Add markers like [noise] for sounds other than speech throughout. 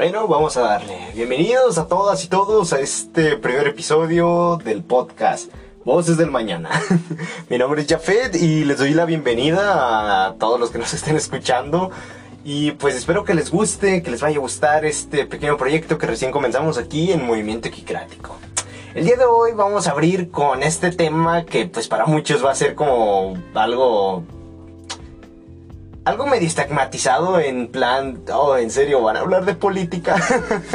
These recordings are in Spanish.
Bueno, vamos a darle. Bienvenidos a todas y todos a este primer episodio del podcast Voces del Mañana. [laughs] Mi nombre es Jafet y les doy la bienvenida a todos los que nos estén escuchando. Y pues espero que les guste, que les vaya a gustar este pequeño proyecto que recién comenzamos aquí en Movimiento Equicrático. El día de hoy vamos a abrir con este tema que pues para muchos va a ser como algo algo medio estigmatizado en plan, oh, en serio, van a hablar de política.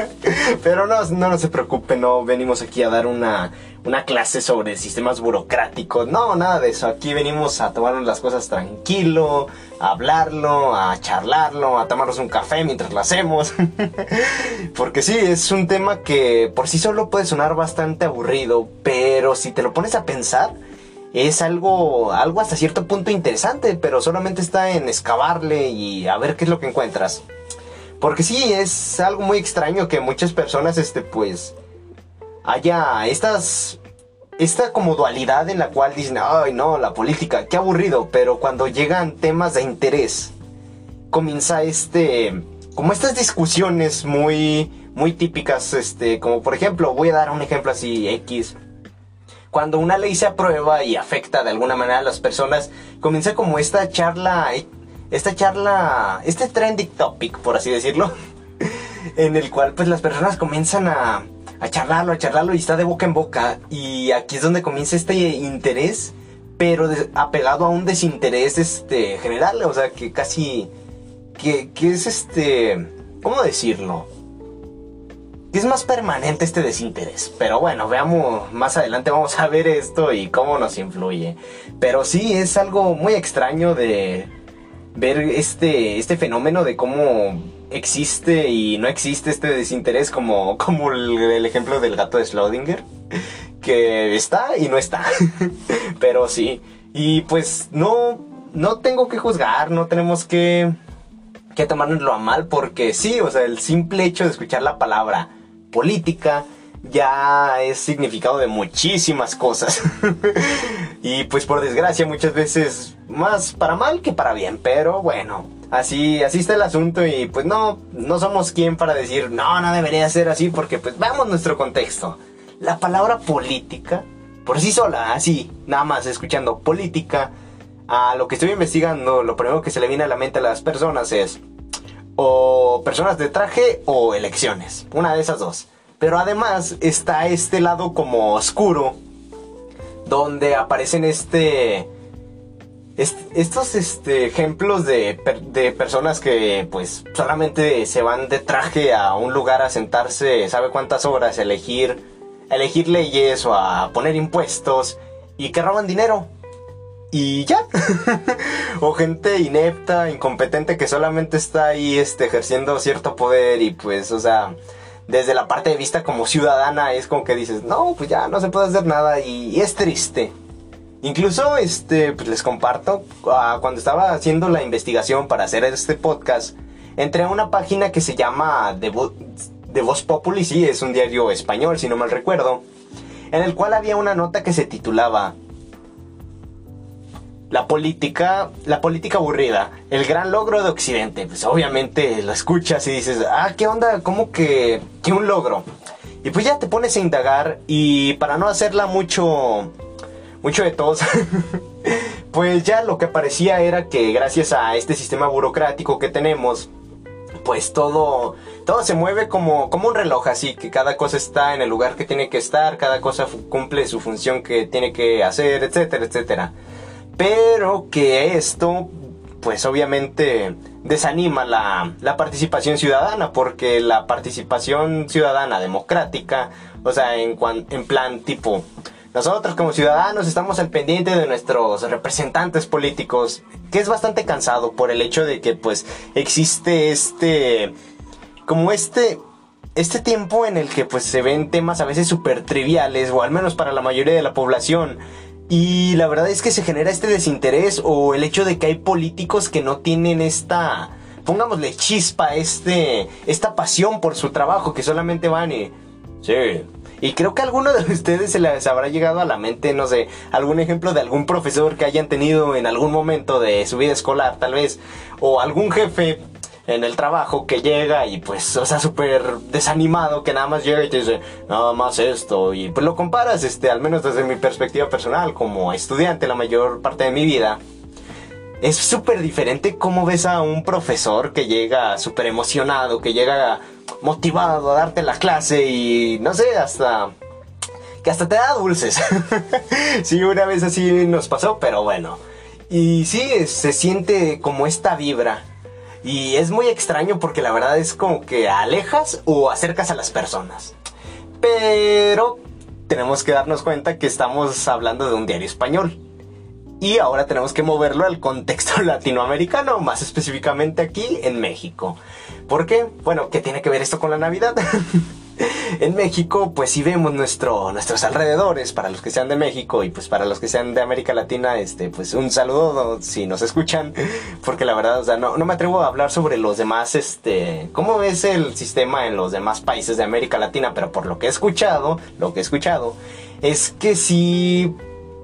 [laughs] Pero no, no, se preocupen, no venimos aquí a dar una, una clase sobre sistemas burocráticos. No, nada de eso. Aquí venimos a tomarnos las cosas tranquilo, a hablarlo, a charlarlo, a tomarnos un café mientras lo hacemos. [laughs] Porque sí, es un tema que por sí solo puede sonar bastante aburrido, pero si te lo pones a pensar, es algo, algo hasta cierto punto interesante, pero solamente está en excavarle y a ver qué es lo que encuentras. Porque sí, es algo muy extraño que muchas personas, este, pues, haya estas, esta como dualidad en la cual dicen, ay no, la política, qué aburrido, pero cuando llegan temas de interés, comienza este, como estas discusiones muy, muy típicas, este, como por ejemplo, voy a dar un ejemplo así, X, cuando una ley se aprueba y afecta de alguna manera a las personas, comienza como esta charla, esta charla, este trending topic, por así decirlo, [laughs] en el cual pues las personas comienzan a, a charlarlo, a charlarlo y está de boca en boca. Y aquí es donde comienza este interés, pero apegado a un desinterés este, general, o sea, que casi, que, que es este, ¿cómo decirlo? Es más permanente este desinterés. Pero bueno, veamos, más adelante vamos a ver esto y cómo nos influye. Pero sí, es algo muy extraño de ver este, este fenómeno de cómo existe y no existe este desinterés como, [laughs] como el, ejemplo del gato de Schrödinger. Que está y no está. [laughs] Pero sí. Y pues no, no tengo que juzgar, no tenemos que que tomárnoslo a mal porque sí, o sea, el simple hecho de escuchar la palabra política ya es significado de muchísimas cosas. [laughs] y pues por desgracia muchas veces más para mal que para bien, pero bueno, así así está el asunto y pues no no somos quien para decir, "No, no debería ser así" porque pues veamos nuestro contexto. La palabra política por sí sola, así, nada más escuchando política, a lo que estoy investigando, lo primero que se le viene a la mente a las personas es o personas de traje o elecciones. Una de esas dos. Pero además está este lado como oscuro. Donde aparecen este... estos este, ejemplos de, de, personas que pues solamente se van de traje a un lugar a sentarse, sabe cuántas horas, elegir, elegir leyes o a poner impuestos y que roban dinero y ya. [laughs] o gente inepta, incompetente que solamente está ahí este, ejerciendo cierto poder y pues, o sea, desde la parte de vista como ciudadana es como que dices, no, pues ya no se puede hacer nada y, es triste. Incluso, este, pues les comparto, ah, cuando estaba haciendo la investigación para hacer este podcast, entré a una página que se llama The, The Voz Populi, sí, es un diario español, si no mal recuerdo, en el cual había una nota que se titulaba la política, la política aburrida, el gran logro de Occidente. Pues obviamente lo escuchas y dices, ah, ¿qué onda? ¿Cómo que, que un logro? Y pues ya te pones a indagar y para no hacerla mucho, mucho de todos, [laughs] pues ya lo que parecía era que gracias a este sistema burocrático que tenemos, pues todo, todo se mueve como, como un reloj, así que cada cosa está en el lugar que tiene que estar, cada cosa cumple su función que tiene que hacer, etcétera, etcétera pero que esto pues obviamente desanima la, participación ciudadana, porque la participación ciudadana democrática, o sea, en, en plan tipo, nosotros como ciudadanos estamos al pendiente de nuestros representantes políticos, que es bastante cansado por el hecho de que pues existe este, como este, este tiempo en el que pues se ven temas a veces súper triviales, o al menos para la mayoría de la población, y la verdad es que se genera este desinterés o el hecho de que hay políticos que no tienen esta, pongámosle chispa, este, esta pasión por su trabajo, que solamente van y... Sí. Y creo que a alguno de [laughs] ustedes se les habrá llegado a la mente, no sé, algún ejemplo de algún profesor que hayan tenido en algún momento de su vida escolar, tal vez, o algún jefe en el trabajo que llega y pues, o sea, súper desanimado, que nada más llega y te dice, nada más esto, y pues lo comparas, este, al menos desde mi perspectiva personal, como estudiante la mayor parte de mi vida, es súper diferente cómo ves a un profesor que llega súper emocionado, que llega motivado a darte la clase y no sé, hasta que hasta te da dulces. [laughs] sí, una vez así nos pasó, pero bueno. Y sí, se siente como esta vibra. Y es muy extraño porque la verdad es como que alejas o acercas a las personas. Pero tenemos que darnos cuenta que estamos hablando de un diario español. Y ahora tenemos que moverlo al contexto [laughs] latinoamericano, más específicamente aquí en México. ¿Por qué? Bueno, ¿qué tiene que ver esto con la Navidad? [laughs] en México, pues si vemos nuestro, nuestros alrededores, para los que sean de México y pues para los que sean de América Latina, este, pues un saludo si nos escuchan, porque la verdad, o sea, no, no me atrevo a hablar sobre los demás, este, cómo es el sistema en los demás países de América Latina, pero por lo que he escuchado, lo que he escuchado, es que sí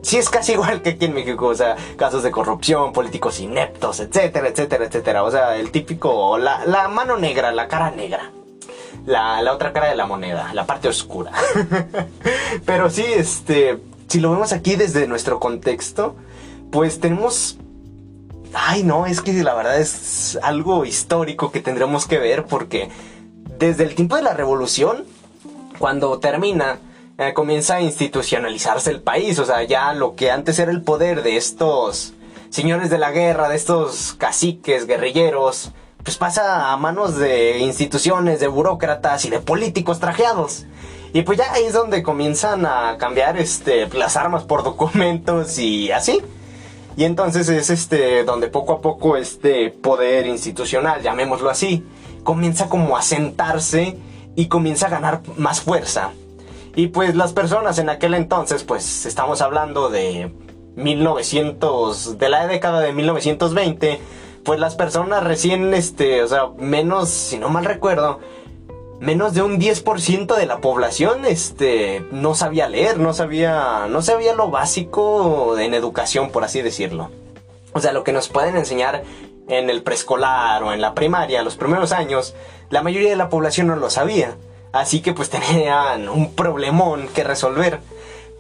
sí es casi [laughs] igual que aquí en México, o sea, casos de corrupción, políticos ineptos, etcétera, etcétera, etcétera. O sea, el típico, la, la mano negra, la cara negra la, la otra cara de la moneda, la parte oscura. [laughs] Pero sí, este, si lo vemos aquí desde nuestro contexto, pues tenemos... Ay, no, es que la verdad es algo histórico que tendremos que ver porque desde el tiempo de la revolución, cuando termina, eh, comienza a institucionalizarse el país, o sea, ya lo que antes era el poder de estos señores de la guerra, de estos caciques, guerrilleros, pues pasa a manos de instituciones, de burócratas y de políticos trajeados. Y pues ya ahí es donde comienzan a cambiar este, las armas por [laughs] documentos y así. Y entonces es este donde poco a poco este poder institucional, llamémoslo así, comienza como a sentarse y comienza a ganar más fuerza. Y pues las personas en aquel entonces, pues estamos hablando de 1900, de la década de 1920, pues las personas recién, este, o sea, menos, si no mal recuerdo, menos de un 10% de la población, este, no sabía leer, no sabía, no sabía lo básico en educación, por así decirlo. O sea, lo que nos pueden enseñar en el preescolar o en la primaria, los primeros años, la mayoría de la población no lo sabía. Así que pues [laughs] tenían un problemón que resolver.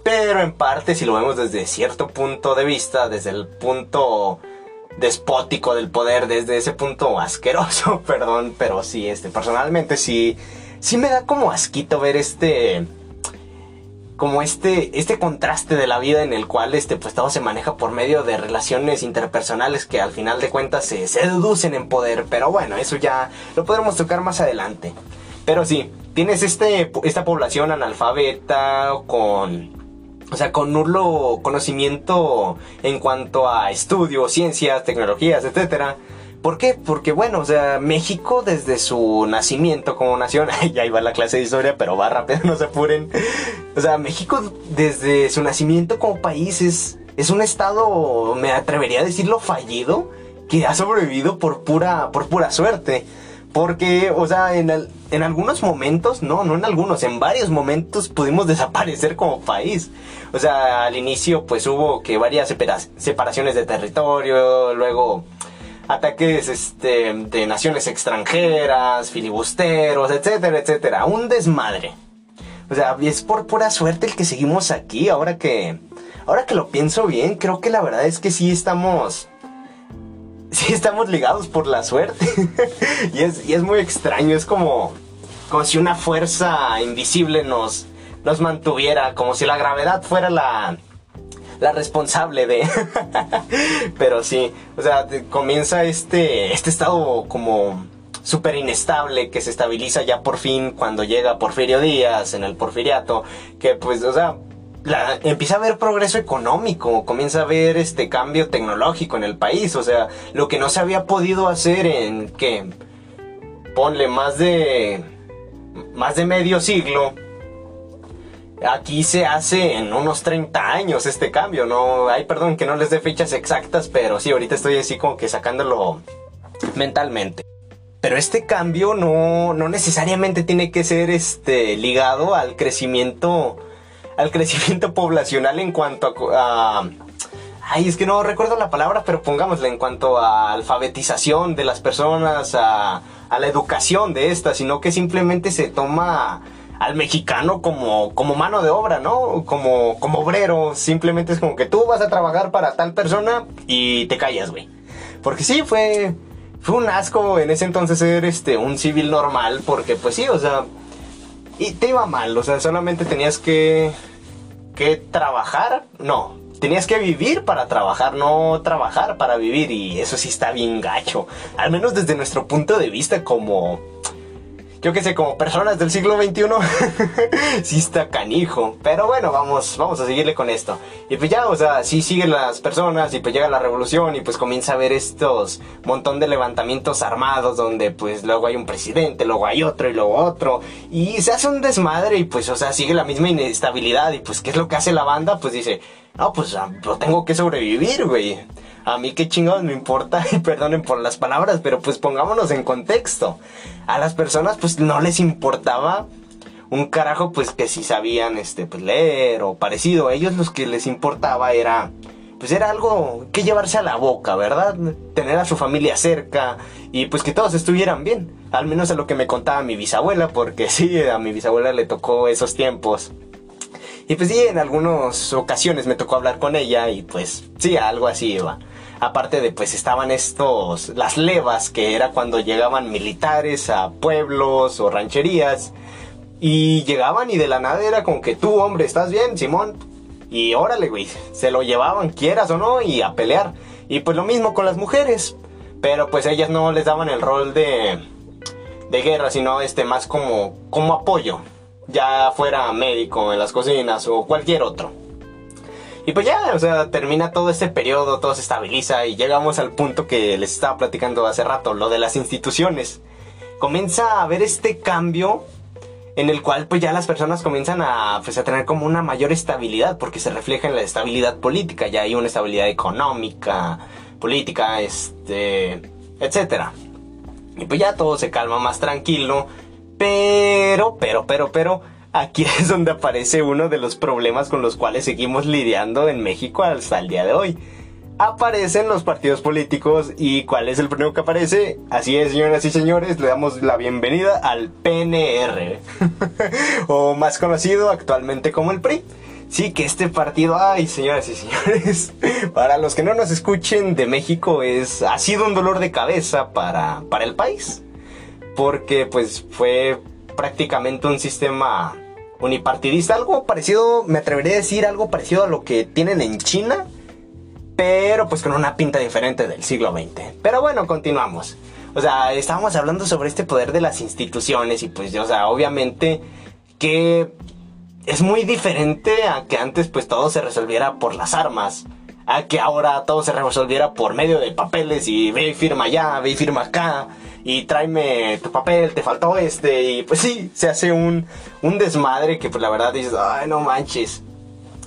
Pero en parte, si lo vemos desde cierto punto de vista, desde el punto despótico del poder desde ese punto asqueroso, [laughs] perdón, pero sí, este, personalmente sí, sí me da como asquito ver este, como este, este contraste de la vida en el cual, este, pues todo se maneja por medio de relaciones interpersonales que al final de cuentas se, se deducen en poder, pero bueno, eso ya lo podremos tocar más adelante. Pero sí, tienes este, esta población analfabeta con o sea, con nulo conocimiento en cuanto a estudios, ciencias, tecnologías, etc. ¿Por qué? Porque bueno, o sea, México desde su nacimiento como nación, [laughs] ya iba la clase de historia, pero va rápido, [laughs] no se apuren. O sea, México desde su nacimiento como país es, es un estado, me atrevería a decirlo, fallido, que ha sobrevivido por pura, por pura suerte. Porque, o sea, en, en algunos momentos, no, no en algunos, en varios momentos pudimos [laughs] desaparecer como país. O sea, al inicio pues hubo que varias separaciones de territorio, luego ataques este, de naciones extranjeras, filibusteros, etcétera, etcétera. Un desmadre. O sea, es por pura suerte el que seguimos aquí. Ahora que, ahora que lo pienso bien, creo que la verdad es que sí estamos [laughs] sí estamos ligados por la suerte. [laughs] y, es, y es muy extraño, es como, como si una fuerza invisible nos, nos mantuviera, como si la gravedad fuera la, la responsable de... [laughs] Pero sí, o sea, comienza este, este estado como súper inestable que se estabiliza ya por fin cuando llega Porfirio Díaz en el Porfiriato, que pues, o sea, empieza a haber progreso económico, comienza a haber este cambio tecnológico en el país, o sea, lo que no se había podido hacer en que ponle más de más de medio siglo. Aquí se hace en unos 30 años este cambio, no, ay, perdón que no les dé fechas exactas, pero sí, ahorita estoy así como que sacándolo mentalmente. Pero este cambio no, no necesariamente tiene que ser este ligado al crecimiento al crecimiento [laughs] poblacional en cuanto a, Ay, es que no recuerdo la palabra, pero pongámosle en cuanto a alfabetización de las personas, a, a la educación de estas, sino que simplemente se toma al mexicano como, como mano de obra, ¿no? Como, como obrero. Simplemente es como que tú vas a trabajar para tal persona y te callas, güey. Porque sí, fue, fue un asco en ese entonces ser este, un civil normal, porque pues sí, o sea, y te iba mal, o sea, solamente tenías que, que trabajar, no, tenías que vivir para trabajar, no trabajar para vivir, y eso sí está bien gacho, al menos desde nuestro punto de vista como yo que sé, como personas del siglo XXI, [laughs] sí está canijo. Pero bueno, vamos, vamos a seguirle con esto. Y pues ya, o sea, sí siguen las personas y pues llega la revolución y pues comienza a ver estos montón de levantamientos armados donde pues luego hay un presidente, luego hay otro y luego otro. Y se hace un desmadre y pues, o sea, sigue la misma inestabilidad y pues, ¿qué es lo que hace la banda? Pues dice, no, pues lo tengo que sobrevivir, güey a mí qué chingados me importa, [laughs] y perdonen por las palabras, pero pues pongámonos en contexto. A las personas pues no les importaba un carajo pues que si sabían este pues leer o parecido, a ellos los que les importaba era pues era algo que llevarse a la boca, ¿verdad? Tener a su familia cerca y pues que todos estuvieran bien. Al menos a lo que me contaba mi bisabuela, porque [laughs] sí, a mi bisabuela le tocó esos tiempos. Y pues sí, en algunas ocasiones me tocó hablar con ella y pues sí, algo así iba. Aparte de pues estaban estos, las levas, que era cuando llegaban militares a pueblos o rancherías. Y llegaban y de la nada era como que tú, hombre, ¿estás bien, Simón? Y órale, güey, se lo llevaban, quieras o no, y a pelear. Y pues lo mismo con las mujeres. Pero pues ellas no les daban el rol de, de guerra, sino este más como, como apoyo. Ya fuera médico en las cocinas o cualquier otro. Y pues ya, o sea, termina todo este periodo, todo se estabiliza y llegamos al punto que les estaba platicando hace rato, lo de las instituciones. Comienza a haber este cambio en el cual pues ya las personas comienzan a, pues, a tener como una mayor estabilidad porque se refleja en la estabilidad política, ya hay una estabilidad económica, política, este, etcétera. Y pues ya todo se calma más tranquilo, pero, pero, pero, pero, aquí es donde aparece uno de los problemas con los cuales seguimos lidiando en México hasta el día de hoy. Aparecen los partidos políticos y ¿cuál es el primero que aparece? Así es, señoras y señores, le damos la bienvenida al PNR, [laughs] o más conocido actualmente como el PRI. Sí, que este partido, ay, señoras y señores, [laughs] para los que no nos escuchen de México es ha sido un dolor de cabeza para para el país, porque pues fue prácticamente un sistema unipartidista, algo parecido, me atrevería a decir algo parecido a lo que tienen en China, pero pues con una pinta diferente del siglo XX. Pero bueno, continuamos. O sea, estábamos hablando sobre este poder de las instituciones y pues, o sea, obviamente que es muy diferente a que antes pues todo se resolviera por las armas. A que ahora todo se resolviera por medio de papeles y ve y firma allá, ve y firma acá y tráeme tu papel, te faltó este, y pues sí, se hace un, un desmadre que pues la verdad dices, ay, no manches.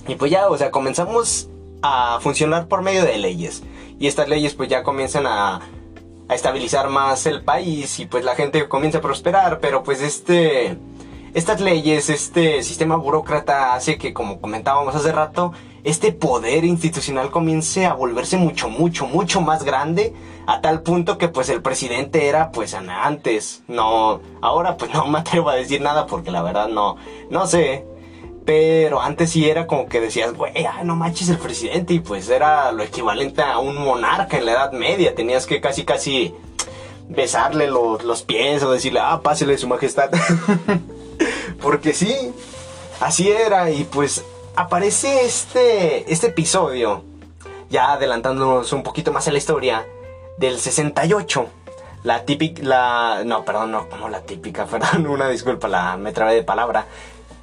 Y pues ya, o sea, comenzamos a funcionar por medio de leyes. Y estas leyes pues ya comienzan a, a estabilizar más el país y pues la gente comienza a prosperar, pero pues este estas leyes, este sistema burócrata hace que, como comentábamos hace rato, este poder institucional comience a volverse mucho, mucho, mucho más grande, a tal punto que pues el presidente era pues antes, no, ahora pues no me atrevo a decir nada porque la verdad no, no sé, pero antes sí era como que decías, güey, no manches el presidente y pues era lo equivalente a un monarca en la Edad Media, tenías que casi, casi besarle los, los pies o decirle, ah, pásele su majestad. [laughs] Porque sí, así era y pues aparece este, este episodio, ya adelantándonos un poquito más a la historia, del 68. La típica, la, no, perdón, no, como la típica, [laughs] perdón, una disculpa, la, me trabé de palabra.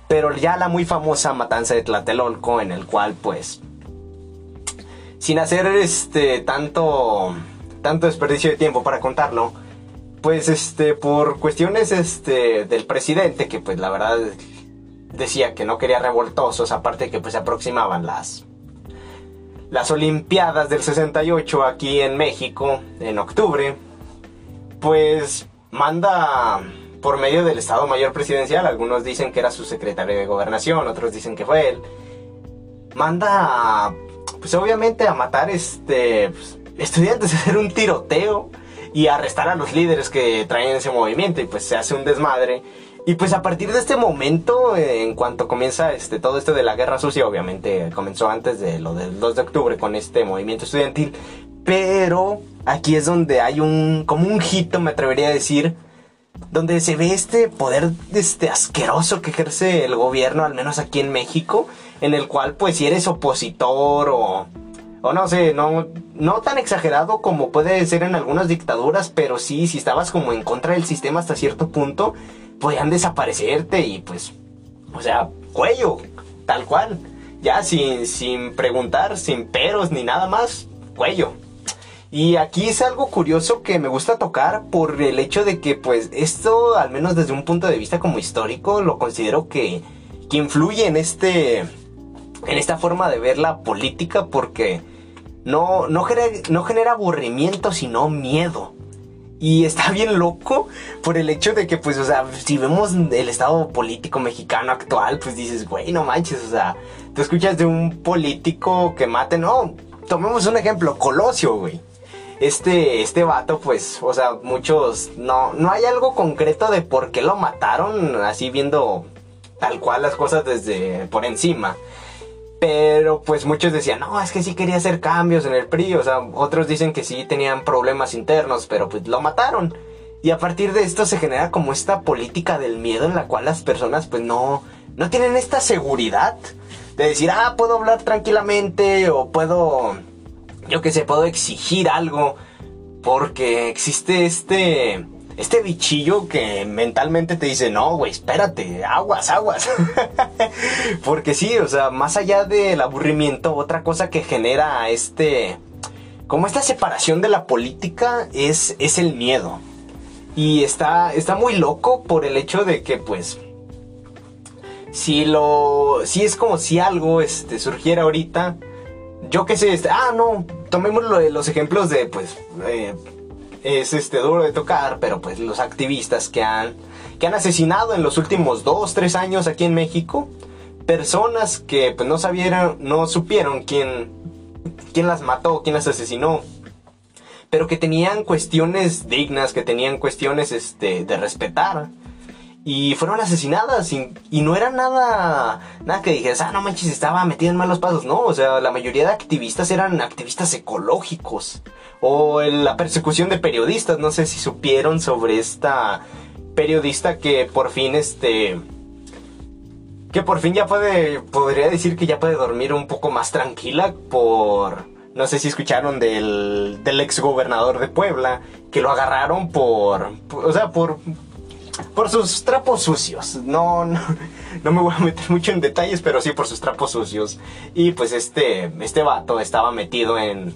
Pero ya la muy famosa matanza de Tlatelolco, en el cual pues, sin hacer este tanto, tanto desperdicio de tiempo para contarlo, pues este por cuestiones este del presidente que pues la verdad decía que no quería revoltosos aparte que pues se aproximaban las las olimpiadas del 68 aquí en México en octubre pues manda por medio del Estado Mayor Presidencial algunos dicen que era su secretario de gobernación otros dicen que fue él manda pues obviamente a matar este, pues, estudiantes, [laughs] hacer un tiroteo y arrestar a los líderes que traen ese movimiento y pues se hace un desmadre. Y pues a partir de este momento, eh, en cuanto comienza este, todo esto de la guerra sucia, obviamente comenzó antes de lo del 2 de octubre con este movimiento estudiantil, pero aquí es donde hay un, como un hito, me atrevería a decir, donde se ve este poder este asqueroso que ejerce el gobierno, al menos aquí en México, en el cual pues si eres opositor o o no sé, no, no tan exagerado como puede ser en algunas dictaduras, pero sí, si estabas como en contra del sistema hasta cierto punto, podían desaparecerte y pues, o sea, cuello, tal cual, ya sin, sin preguntar, sin peros ni nada más, cuello. Y aquí es algo curioso que me gusta tocar por el hecho de que pues esto, al menos desde un punto de vista como histórico, lo considero que, que influye en este, en esta forma de ver la política porque no, no, genera, no genera aburrimiento, sino miedo. Y [laughs] está bien loco por el hecho de que, pues, o sea, si vemos el estado político mexicano actual, pues dices, güey, no manches, o sea, tú escuchas de un político que mate, no, tomemos un ejemplo, Colosio, güey. Este, este vato, pues, o sea, muchos, no, no hay algo concreto de por qué lo mataron, así viendo tal cual las cosas desde por encima. Pero pues muchos decían, no, es que sí quería hacer cambios en el PRI, o sea, otros dicen que sí tenían problemas internos, pero pues lo mataron. Y a partir de esto se genera como esta política del miedo en la cual las personas pues no, no tienen esta seguridad de decir, ah, puedo hablar tranquilamente o puedo, yo qué sé, puedo exigir algo porque existe este este bichillo que mentalmente te dice, no, güey, espérate, aguas, aguas. [laughs] Porque sí, o sea, más allá del aburrimiento, otra cosa que genera este, como esta separación de la política es, es el miedo. Y está, está muy loco por el hecho de que, pues, si lo, si es como si algo, este, surgiera ahorita, yo qué sé, este, ah, no, tomemos los ejemplos de, pues, eh, es este duro de tocar, pero pues los activistas que han, que han asesinado en los últimos dos, tres años aquí en México, personas que pues no sabieron, no supieron quién, quién las mató, quién las asesinó, pero que tenían cuestiones dignas, que tenían cuestiones este, de respetar y fueron asesinadas y, no era nada nada que dijeras, ah, no manches, estaba metida en malos pasos, no, o sea, la mayoría de activistas eran activistas ecológicos. O la persecución de periodistas, no sé si supieron sobre esta periodista que por fin este que por fin ya puede podría decir que ya puede dormir un poco más tranquila por no sé si escucharon del, del ex gobernador de Puebla que lo agarraron por o sea, por por sus trapos sucios. No, no, no, me voy a meter mucho en detalles, pero sí por sus trapos sucios. Y pues este, este vato estaba metido en...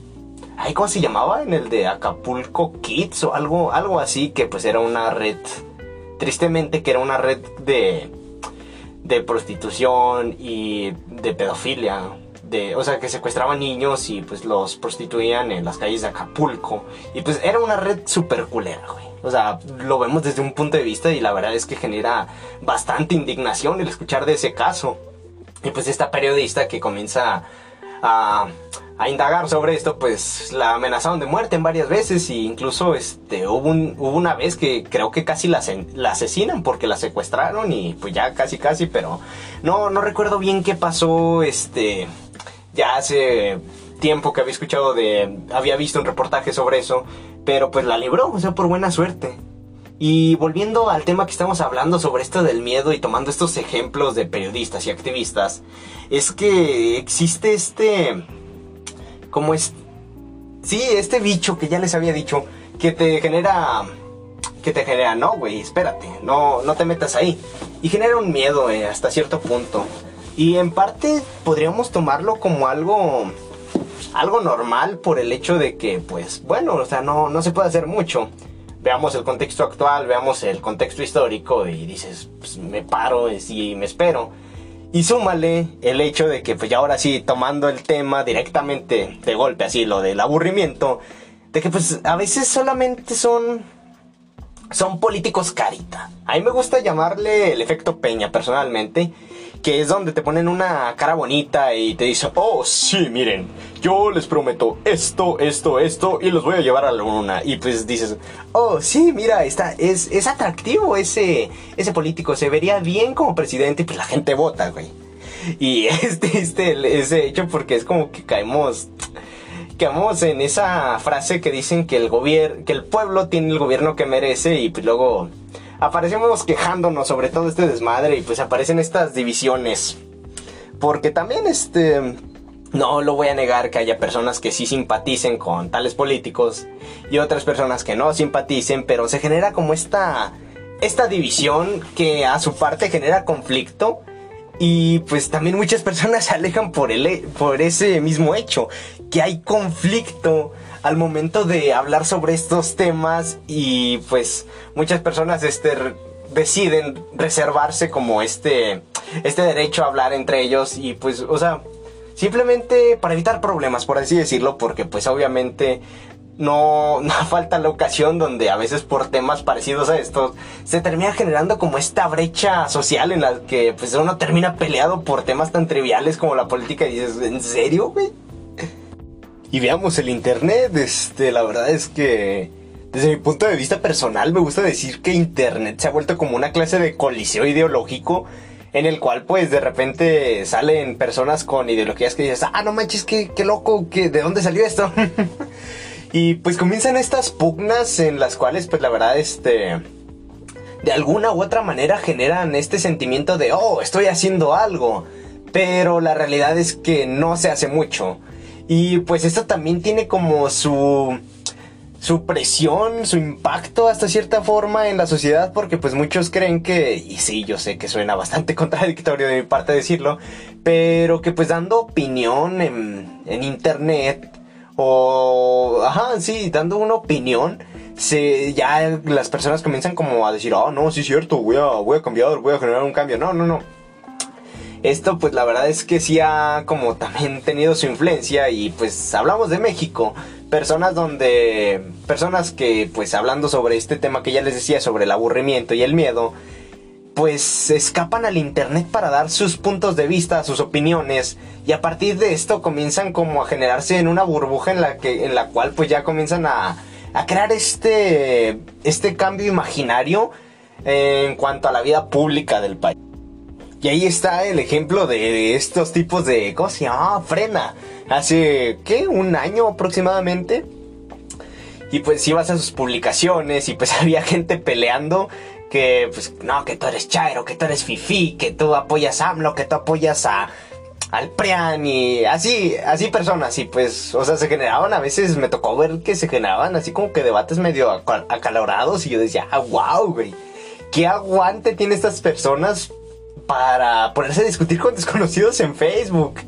Ay, ¿Cómo se llamaba? En el de Acapulco Kids o algo, algo así, que pues era una red, tristemente que era una red de, de prostitución y de pedofilia. De, o sea, que secuestraban niños y pues los prostituían en las calles de Acapulco. Y pues era una red super culera, güey. O sea, lo vemos desde un punto de vista y la verdad es que genera bastante indignación el escuchar de ese caso. Y pues esta periodista que comienza a, indagar sobre esto, pues la amenazaron de muerte en varias veces e incluso este, hubo, hubo una vez que creo que casi la, la, asesinan porque la secuestraron y pues ya casi casi, pero no, no recuerdo bien qué pasó, este, ya hace tiempo que había escuchado de, había visto un reportaje sobre eso, pero pues la libró, o sea, por buena suerte. Y volviendo al tema que estamos hablando sobre esto del miedo y tomando estos ejemplos de periodistas y activistas, es que existe este, como es, sí, este bicho que ya les había dicho, que te genera, que te genera, no, güey, espérate, no, no te metas ahí. Y genera un miedo eh, hasta cierto punto. Y en parte podríamos tomarlo como algo algo normal por el hecho de que, pues, bueno, o sea, no, no se puede hacer mucho. Veamos el contexto actual, veamos el contexto histórico y dices, pues me paro y me espero. Y súmale el hecho de que, pues ya ahora sí, tomando el tema directamente de golpe, así, lo del aburrimiento, de que pues a veces solamente son son políticos carita. A mí me gusta llamarle el efecto Peña personalmente, que es donde te ponen una cara bonita y te dicen, oh, sí, miren, yo les prometo esto, esto, esto, y los voy a llevar a la luna. Y pues dices, oh, sí, mira, está, es, es atractivo ese, ese político, se vería bien como presidente, y pues la gente vota, güey. Y [laughs] este, este, ese hecho porque es como que caemos caemos en esa frase que dicen que el gobierno, que el pueblo tiene el gobierno que merece y pues luego aparecemos quejándonos sobre todo este desmadre y pues aparecen estas divisiones. Porque también este... No lo voy a negar que haya personas que sí simpaticen con tales políticos y otras personas que no simpaticen, pero se genera como esta esta división que a su parte genera conflicto y pues también muchas personas [laughs] se alejan por el por ese mismo hecho, que hay conflicto al momento de hablar sobre estos temas y pues muchas personas este, deciden reservarse como este, este derecho a hablar entre ellos y pues, o sea, simplemente para evitar problemas, por así decirlo, porque pues obviamente no, [laughs] no falta la ocasión donde a veces por temas parecidos a estos se termina generando como esta brecha social en la que pues uno termina peleado por temas tan triviales como la política y dices, ¿en serio, güey? Y veamos el internet. Este, la verdad es que desde mi punto de vista personal me gusta decir que internet se ha vuelto como una clase de coliseo ideológico en el cual pues de repente salen personas con ideologías que dices, ah, no manches, qué, qué loco, ¿de dónde salió esto? [laughs] y pues comienzan estas pugnas en las cuales pues la verdad este de alguna u otra manera generan este sentimiento de, oh, estoy haciendo algo. Pero la realidad es que no se hace mucho. Y pues esto también tiene como su su presión, su impacto hasta cierta forma en la sociedad, porque pues muchos creen que, y sí, yo sé que suena bastante [laughs] contradictorio de mi parte decirlo, pero que pues dando opinión en, en internet, o, ajá, sí, dando una opinión, se, ya las personas comienzan como a decir, oh, no, sí es cierto, voy a, voy a cambiar, voy a generar un cambio. No, no, no esto pues la verdad es que sí ha como también tenido su influencia y pues hablamos de México, personas donde, personas que pues hablando sobre este tema que ya les decía sobre el aburrimiento y el miedo, pues escapan al internet para dar sus puntos de vista, sus opiniones y a partir de esto comienzan como a generarse en una burbuja en la que en la cual pues ya comienzan a, a crear este este cambio imaginario en cuanto a la vida pública del país. Y ahí está el ejemplo de estos tipos de. ¿Cómo se llama? Frena. Hace, ¿qué? Un año aproximadamente. Y pues ibas a sus publicaciones y pues [laughs] había gente peleando que, pues, no, que tú eres Chairo, que tú eres Fifi, que tú apoyas a AMLO, que tú apoyas a, al PRIAN y así, así personas. Y pues, o sea, se generaban, a veces me tocó ver que se generaban así como que debates medio acalorados y yo decía, ah, wow, güey. ¿Qué aguante tienen estas personas para ponerse a discutir con desconocidos en Facebook.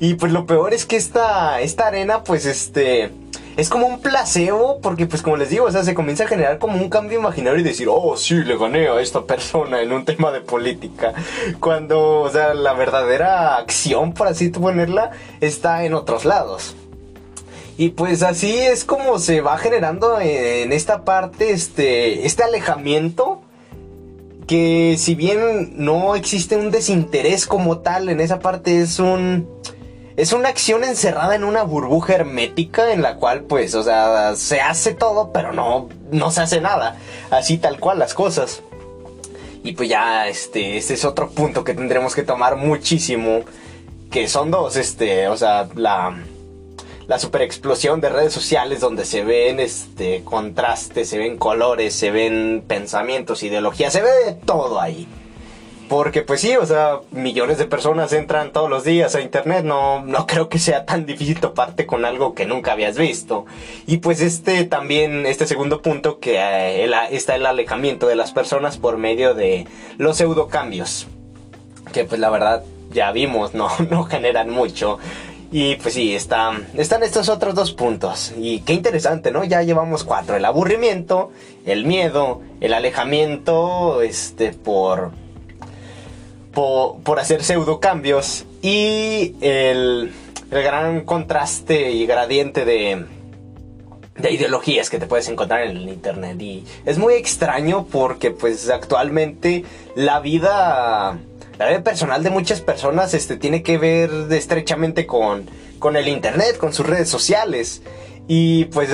Y pues lo peor es que esta, esta arena, pues este, es como un placebo, porque pues como les digo, o sea, se comienza a generar como un cambio imaginario y decir, oh, sí, le gané a esta persona en un tema de política. Cuando, o sea, la verdadera acción, por así ponerla, está en otros lados. Y pues así es como se va generando en esta parte este, este alejamiento que si bien no existe un desinterés como tal en esa parte, es un... Es una acción encerrada en una burbuja hermética en la cual pues, o sea, se hace todo, pero no, no se hace nada. Así tal cual las cosas. Y pues ya, este, este es otro punto que tendremos que tomar muchísimo. Que son dos, este, o sea, la, la super explosión de redes sociales donde se ven este contrastes, se ven colores, se ven pensamientos, ideologías, se ve de todo ahí. Porque pues sí, o sea, millones de personas entran todos los días a internet, no, no creo que sea tan difícil toparte con algo que nunca habías visto. Y pues este también, este segundo punto, que eh, está el alejamiento de las personas por medio de los pseudocambios. Que pues la verdad ya vimos, [laughs] no, no generan mucho. Y pues sí, está, están estos otros dos puntos. Y qué interesante, ¿no? Ya llevamos cuatro. El aburrimiento, el miedo, el alejamiento, este, por, por, hacer pseudo cambios y el, el gran contraste y gradiente de, de ideologías que te puedes encontrar en el internet y es muy extraño porque pues actualmente la vida la vida personal de muchas personas este, tiene que ver estrechamente con, con el internet, con sus redes sociales. Y pues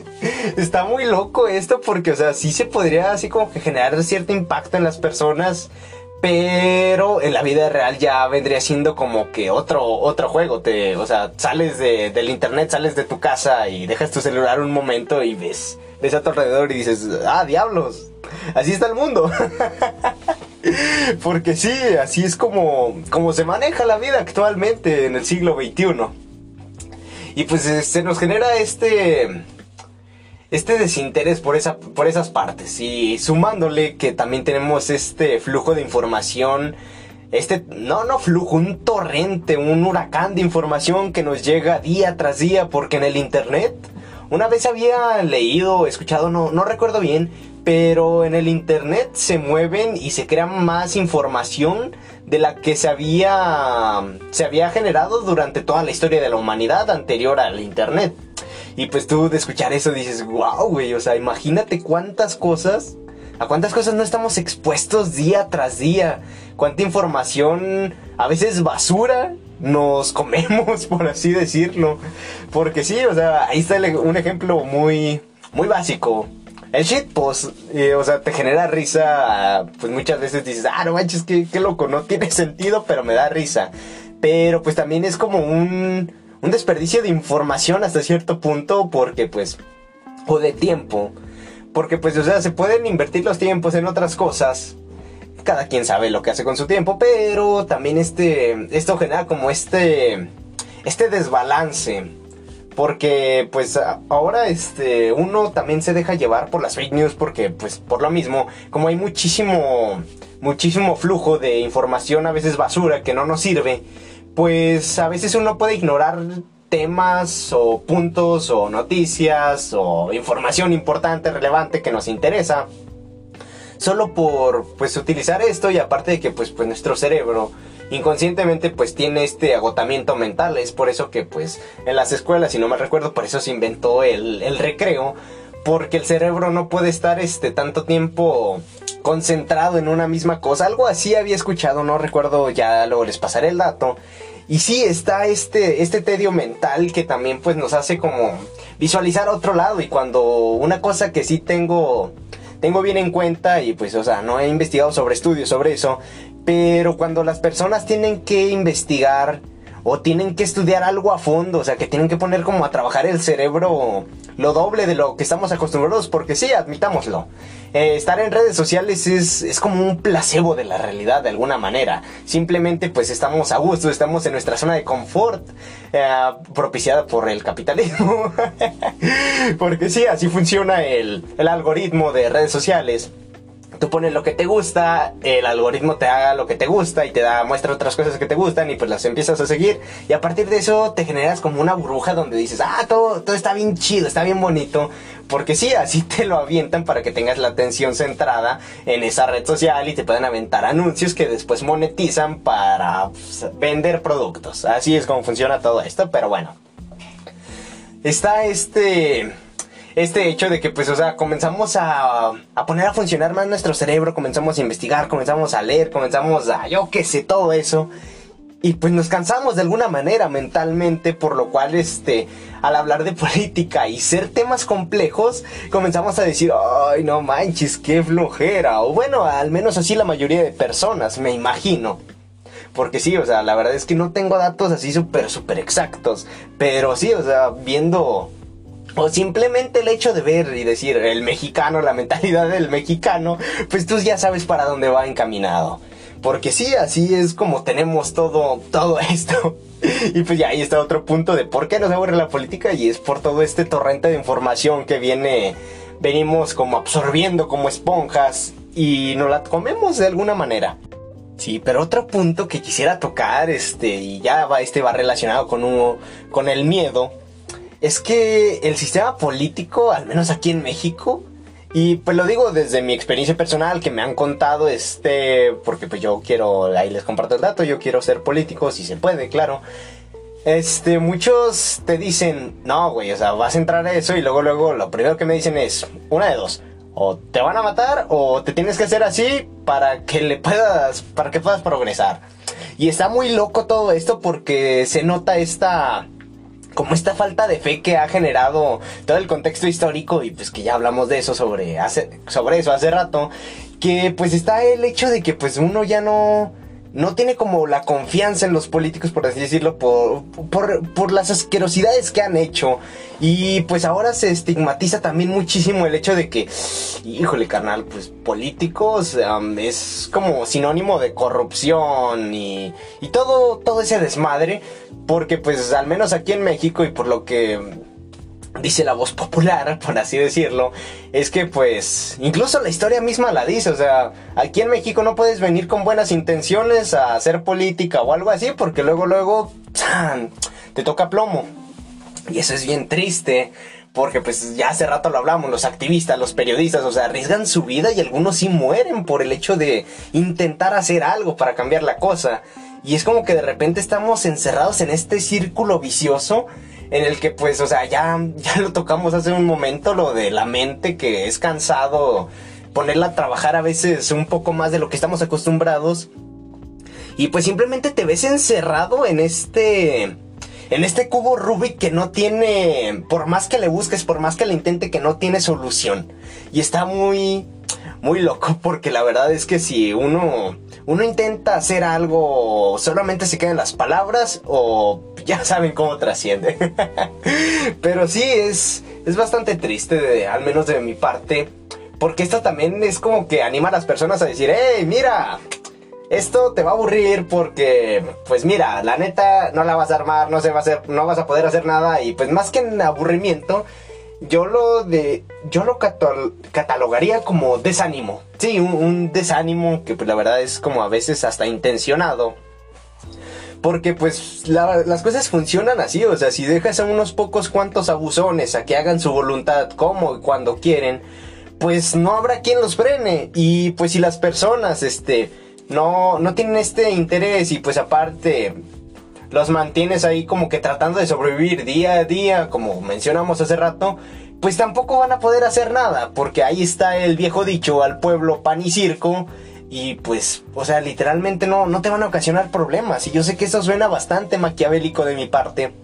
[laughs] está muy loco esto porque, o sea, sí se podría así como que generar cierto impacto en las personas, pero en la vida real ya vendría siendo como que otro, otro juego. Te, o sea, sales de, del internet, sales de tu casa y dejas tu celular un momento y ves, ves a tu alrededor y dices, ah, diablos, así está el mundo. [laughs] [laughs] Porque sí, así es como, como se maneja la vida actualmente en el siglo XXI. Y pues eh, se nos genera este este desinterés por, esa, por esas partes. Y sumándole que también tenemos este flujo de información, este, no, no flujo, un torrente, un huracán de información que nos llega día tras día, porque en el Internet, una vez había leído, escuchado, no, no recuerdo bien, pero en el Internet se mueven y se crea más información de la que se había, se había generado durante toda la historia de la humanidad anterior al Internet. Y pues tú de escuchar eso dices, wow, güey, o sea, imagínate cuántas cosas, a cuántas cosas no estamos expuestos día tras día, cuánta información, a veces basura, nos comemos, [laughs] por así decirlo. Porque sí, o sea, ahí está un ejemplo muy, muy básico. El shitpost, eh, o sea, te genera risa, pues muchas veces dices, ah, no manches, qué, qué loco, no tiene sentido, pero me da risa. Pero pues también es como un, un desperdicio de información hasta cierto punto, porque pues, o de tiempo, porque pues, o sea, se pueden invertir los tiempos en otras cosas, cada quien sabe lo que hace con su tiempo, pero también este, esto genera como este, este desbalance porque pues ahora este uno también se deja llevar por las fake news porque pues por lo mismo, como hay muchísimo muchísimo flujo de información a veces basura que no nos sirve, pues a veces uno puede ignorar temas o puntos o noticias o información importante, relevante que nos interesa solo por pues utilizar esto y aparte de que pues, pues nuestro cerebro inconscientemente pues tiene este agotamiento mental. Es por eso que pues en las escuelas, si no me recuerdo, por eso se inventó el, el recreo. Porque el cerebro no puede estar este tanto tiempo concentrado en una misma cosa. Algo así había escuchado, no recuerdo, ya luego les pasaré el dato. Y sí, está este, este tedio mental que también pues nos hace como visualizar otro lado. Y cuando una cosa que sí tengo, tengo bien en cuenta y pues o sea, no he investigado sobre estudios sobre eso, pero cuando las personas tienen que investigar o tienen que estudiar algo a fondo, o sea, que tienen que poner como a trabajar el cerebro lo doble de lo que estamos acostumbrados, porque sí, admitámoslo. Eh, estar en redes sociales es, es, como un placebo de la realidad de alguna manera. Simplemente pues estamos a gusto, estamos en nuestra zona de confort, eh, propiciada por el capitalismo. [laughs] porque sí, así funciona el, el algoritmo de redes sociales tú pones lo que te gusta, el algoritmo te haga lo que te gusta y te da muestra otras cosas que te gustan y pues las empiezas a seguir y a partir de eso te generas como una burbuja donde dices, ah, todo, todo está bien chido, está bien bonito, porque sí, así te lo avientan para que tengas la atención centrada en esa red social y te pueden aventar anuncios que después monetizan para pues, vender productos. Así es como funciona todo esto, pero bueno. Está este este hecho de que, pues, o sea, comenzamos a, a poner a funcionar más nuestro cerebro, comenzamos a investigar, comenzamos a leer, comenzamos a, yo qué sé, todo eso. Y pues nos cansamos de alguna manera mentalmente, por lo cual, este, al hablar de [laughs] política y ser temas complejos, comenzamos a decir, ay, no manches, qué flojera. O bueno, al menos así la mayoría de personas, me imagino. Porque sí, o sea, la verdad es que no tengo datos así súper, súper exactos. Pero sí, o sea, viendo o simplemente el hecho de ver y decir el mexicano, la mentalidad del mexicano, pues tú ya sabes para dónde va encaminado. Porque sí, así es como tenemos todo, todo [laughs] esto. Y pues ya ahí está otro punto de por qué nos aburre la política y es por todo este torrente de información que viene, venimos como absorbiendo como esponjas y nos la comemos de alguna manera. Sí, pero otro punto que quisiera tocar, este, y ya va, este va relacionado con, con el miedo, es que el sistema político, al menos aquí en México, y pues lo digo desde mi experiencia personal que me han contado, este, porque pues yo quiero, ahí les comparto el dato, yo quiero ser político, si se puede, claro. Este, muchos te dicen, no, güey, o sea, vas a entrar a eso y luego, luego, lo primero que me dicen es, una de dos, O te van a matar o te tienes que hacer así para que le puedas, para que puedas progresar. Y está muy loco todo esto porque se nota esta como esta falta de fe que ha generado todo el contexto histórico y pues que ya hablamos de eso sobre hace, sobre eso hace rato que pues está el hecho de que pues uno ya no no tiene como la confianza en los políticos, por así decirlo, por, por, las asquerosidades que han hecho. Y pues ahora se estigmatiza también muchísimo el hecho de que, híjole carnal, pues políticos es como sinónimo de corrupción y, y todo, todo ese desmadre. Porque pues al menos aquí en México y por lo que dice la voz popular, por así decirlo, es que pues incluso la historia misma la dice, o sea, aquí en México no puedes venir con buenas intenciones a hacer política o algo así, porque luego, luego, te toca plomo. Y eso es bien triste, porque pues ya hace rato lo hablamos, los activistas, los periodistas, o sea, arriesgan su vida y algunos sí mueren por el hecho de intentar hacer algo para cambiar la cosa. Y es como que de repente estamos encerrados en este círculo vicioso en el que pues, o sea, ya, ya lo tocamos hace un momento, lo de la mente que es cansado ponerla a trabajar a veces un poco más de lo que estamos acostumbrados. Y pues simplemente te ves encerrado en este... En este cubo Rubik que no tiene, por más que le busques, por más que le intente, que no tiene solución. Y está muy, muy loco porque la verdad es que si uno uno intenta hacer algo, solamente se quedan las palabras o ya [laughs] saben cómo trasciende. [laughs] Pero sí, es, es bastante triste, al menos de mi parte, porque esto también es como que anima a las personas a decir, hey, mira, esto te va a aburrir porque, pues mira, la neta no la vas a armar, no se va a hacer, no vas a poder hacer nada y pues más que en aburrimiento, yo lo de yo lo catalogaría como desánimo. Sí, un, desánimo que pues la verdad es como a veces hasta intencionado. Porque pues las cosas funcionan así, o sea, si dejas a unos pocos cuantos abusones a que hagan su voluntad como y cuando quieren, pues no habrá quien los frene. Y pues si las personas, este, no, no tienen este interés y pues aparte los mantienes ahí como que tratando de sobrevivir día a día, como mencionamos hace rato, pues tampoco van a poder hacer nada, porque ahí está el viejo dicho al pueblo pan y circo. Y pues, o sea, literalmente no, no te van a ocasionar problemas. Y yo sé que eso suena bastante maquiavélico de mi parte.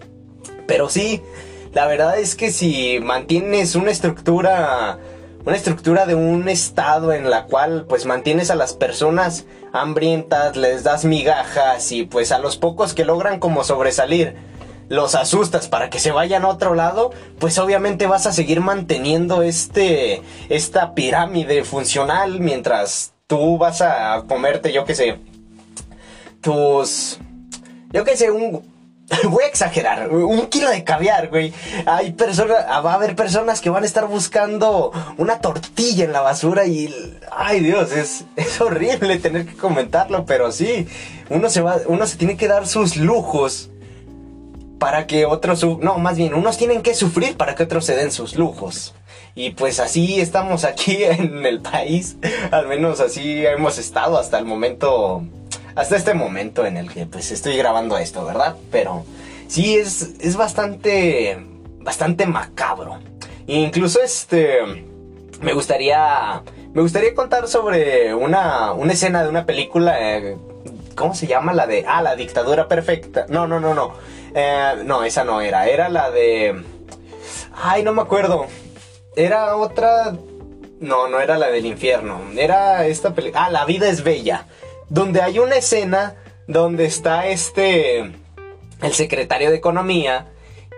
Pero sí, la verdad es que si mantienes una estructura una estructura de un estado en la cual pues mantienes a las personas hambrientas, les das migajas y pues a los pocos que logran como sobresalir los asustas para que se vayan a otro lado, pues obviamente vas a seguir manteniendo este esta pirámide funcional mientras tú vas a comerte, yo qué sé, tus yo qué sé, un [laughs] voy a exagerar, un kilo de caviar, güey. Hay personas, va a haber personas que van a estar buscando una tortilla en la basura y, ay Dios, es, es horrible tener que comentarlo, pero sí, uno se va, uno se tiene que dar sus lujos para que otros, no, más bien, unos tienen que sufrir para que otros se den sus lujos. Y pues así estamos aquí [laughs] en el país, al menos así hemos estado hasta el momento hasta este momento en el que pues estoy grabando esto, ¿verdad? Pero sí es, es bastante, bastante macabro. incluso este, me gustaría, me gustaría contar sobre una, una escena de una película, eh, ¿cómo se llama? La de, ah, la dictadura perfecta. No, no, no, no. Eh, no, esa no era, era la de, ay, no me acuerdo. Era otra, no, no era la del infierno. Era esta película, ah, La vida es bella donde hay una escena donde está este, el secretario de Economía,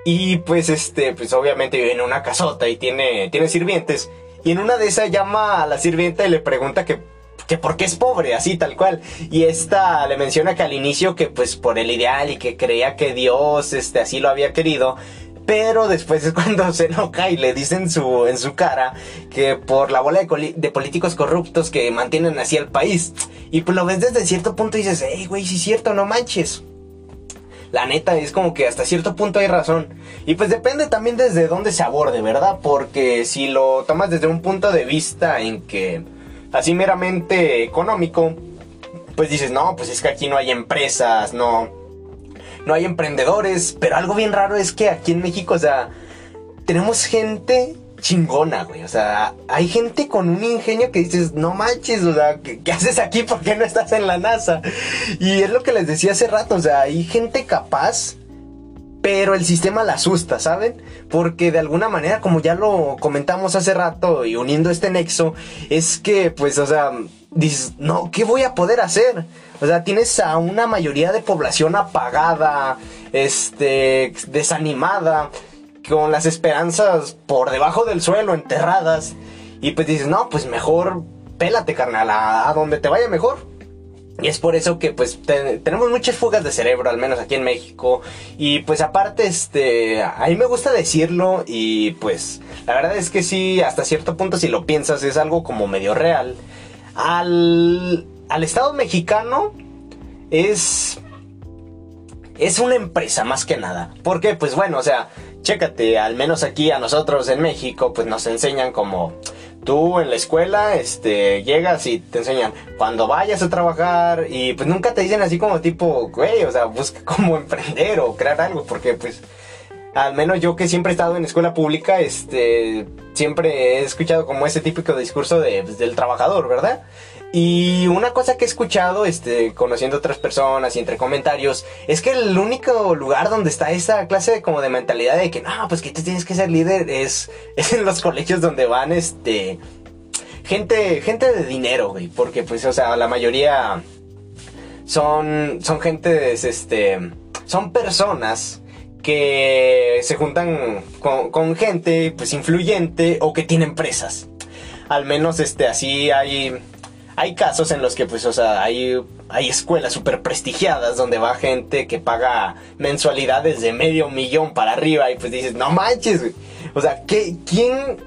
y pues este, pues obviamente vive en una casota y tiene, tiene sirvientes, y en una de esas llama a la sirvienta y le pregunta que que porque es pobre, así tal cual. Y esta le menciona que al inicio que pues por el ideal y que creía que Dios este así lo había querido, pero después es cuando se enoja y le dicen su, en su cara que por la bola de, políticos corruptos que mantienen así el país. Y pues lo ves desde cierto punto y dices, hey, güey, sí es cierto, no manches. La neta es como que hasta cierto punto hay razón. Y pues depende también desde dónde se aborde, ¿verdad? Porque si lo tomas desde un punto de vista en que así meramente económico, pues dices, no, pues es que aquí no hay empresas, no, no hay emprendedores, pero algo bien raro es que aquí en México, o sea, tenemos gente chingona, güey. O sea, hay gente con un ingenio que dices, no manches, o sea, ¿qué, haces aquí? ¿Por qué no estás en la NASA? Y es lo que les decía hace rato, o sea, hay gente capaz, pero el sistema la asusta, ¿saben? Porque de alguna manera, como ya lo comentamos hace rato y uniendo este nexo, es que, pues, o sea, dices, no, ¿qué voy a poder hacer? O sea, tienes a una mayoría de población apagada, este, desanimada, con las esperanzas por debajo del suelo, enterradas. Y pues dices, no, pues mejor pélate, carnal, a, donde te vaya mejor. Y es por eso que pues tenemos muchas fugas de cerebro, al menos aquí en México. Y pues aparte, este, a mí me gusta decirlo y pues la verdad es que sí, hasta cierto punto si lo piensas es algo como medio real. Al, al Estado mexicano es... Es una empresa más que nada. Porque pues bueno, o sea, chécate, al menos aquí a nosotros en México, pues nos enseñan como tú en la escuela, este, llegas y te enseñan cuando vayas a trabajar y pues nunca te dicen así como tipo, güey, o sea, busca [laughs] cómo emprender o crear algo, porque pues al menos yo que siempre he estado en escuela pública, este, siempre he escuchado como ese típico discurso de, pues, del trabajador, ¿verdad? Y una cosa que he escuchado, este, conociendo otras personas y entre comentarios, es que el único lugar donde está esa clase de como de mentalidad de que no, pues que tú tienes que ser líder es, [laughs] es en los colegios donde van, este, gente, gente de dinero, güey, porque pues, o sea, la mayoría son, son gente, este, son personas que se juntan con, gente, pues, influyente o que tiene empresas. Al menos, este, así hay hay casos en los que, pues, o sea, hay, hay escuelas súper prestigiadas donde va gente que paga mensualidades de medio millón para arriba y pues dices, no manches, güey. O sea, ¿qué, ¿quién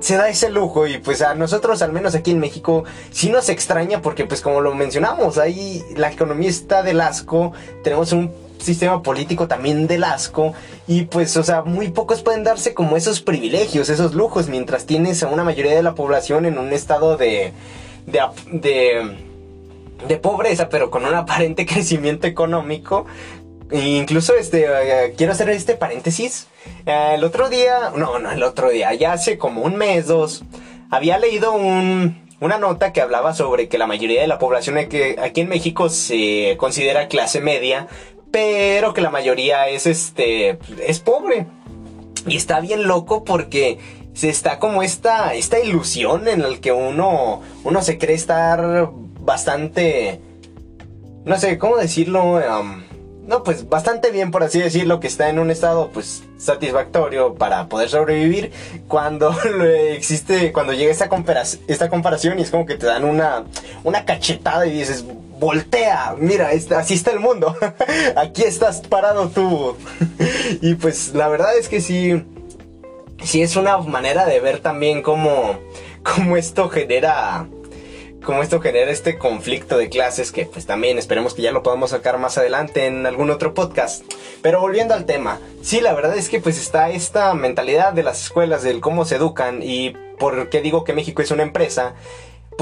se da ese lujo? Y pues a nosotros, al menos aquí en México, sí nos extraña porque, pues, como lo mencionamos, ahí la economía está del asco, tenemos un sistema político también del asco y pues o sea muy pocos pueden darse como esos privilegios esos lujos mientras tienes a una mayoría de la población en un estado de de, de, pobreza, pero con un aparente [laughs] crecimiento económico. E incluso este, eh, quiero hacer este paréntesis. Eh, el otro día, no, no, el otro día, ya hace como un mes, dos, había leído una nota que hablaba sobre que la mayoría de la población aquí en México se considera clase media, pero que la mayoría es este, es pobre. Y está bien loco porque se está como esta, esta ilusión en la que uno, uno se cree estar bastante, no sé, ¿cómo decirlo? no, pues bastante bien, por así decirlo, que está en un estado, pues, satisfactorio para poder sobrevivir cuando [laughs] existe, cuando llega esta, comparación, esta comparación y es como que te dan una, una cachetada y dices, voltea, mira, así está el mundo, [laughs] aquí estás parado tú. [laughs] y pues la verdad es que sí, sí es una manera de ver también cómo, cómo esto genera cómo esto genera este conflicto de clases que pues también esperemos que ya lo podamos sacar más adelante en algún otro podcast. Pero volviendo al tema, sí, la verdad es que pues está esta mentalidad de las escuelas del cómo se educan y por qué digo que México es una empresa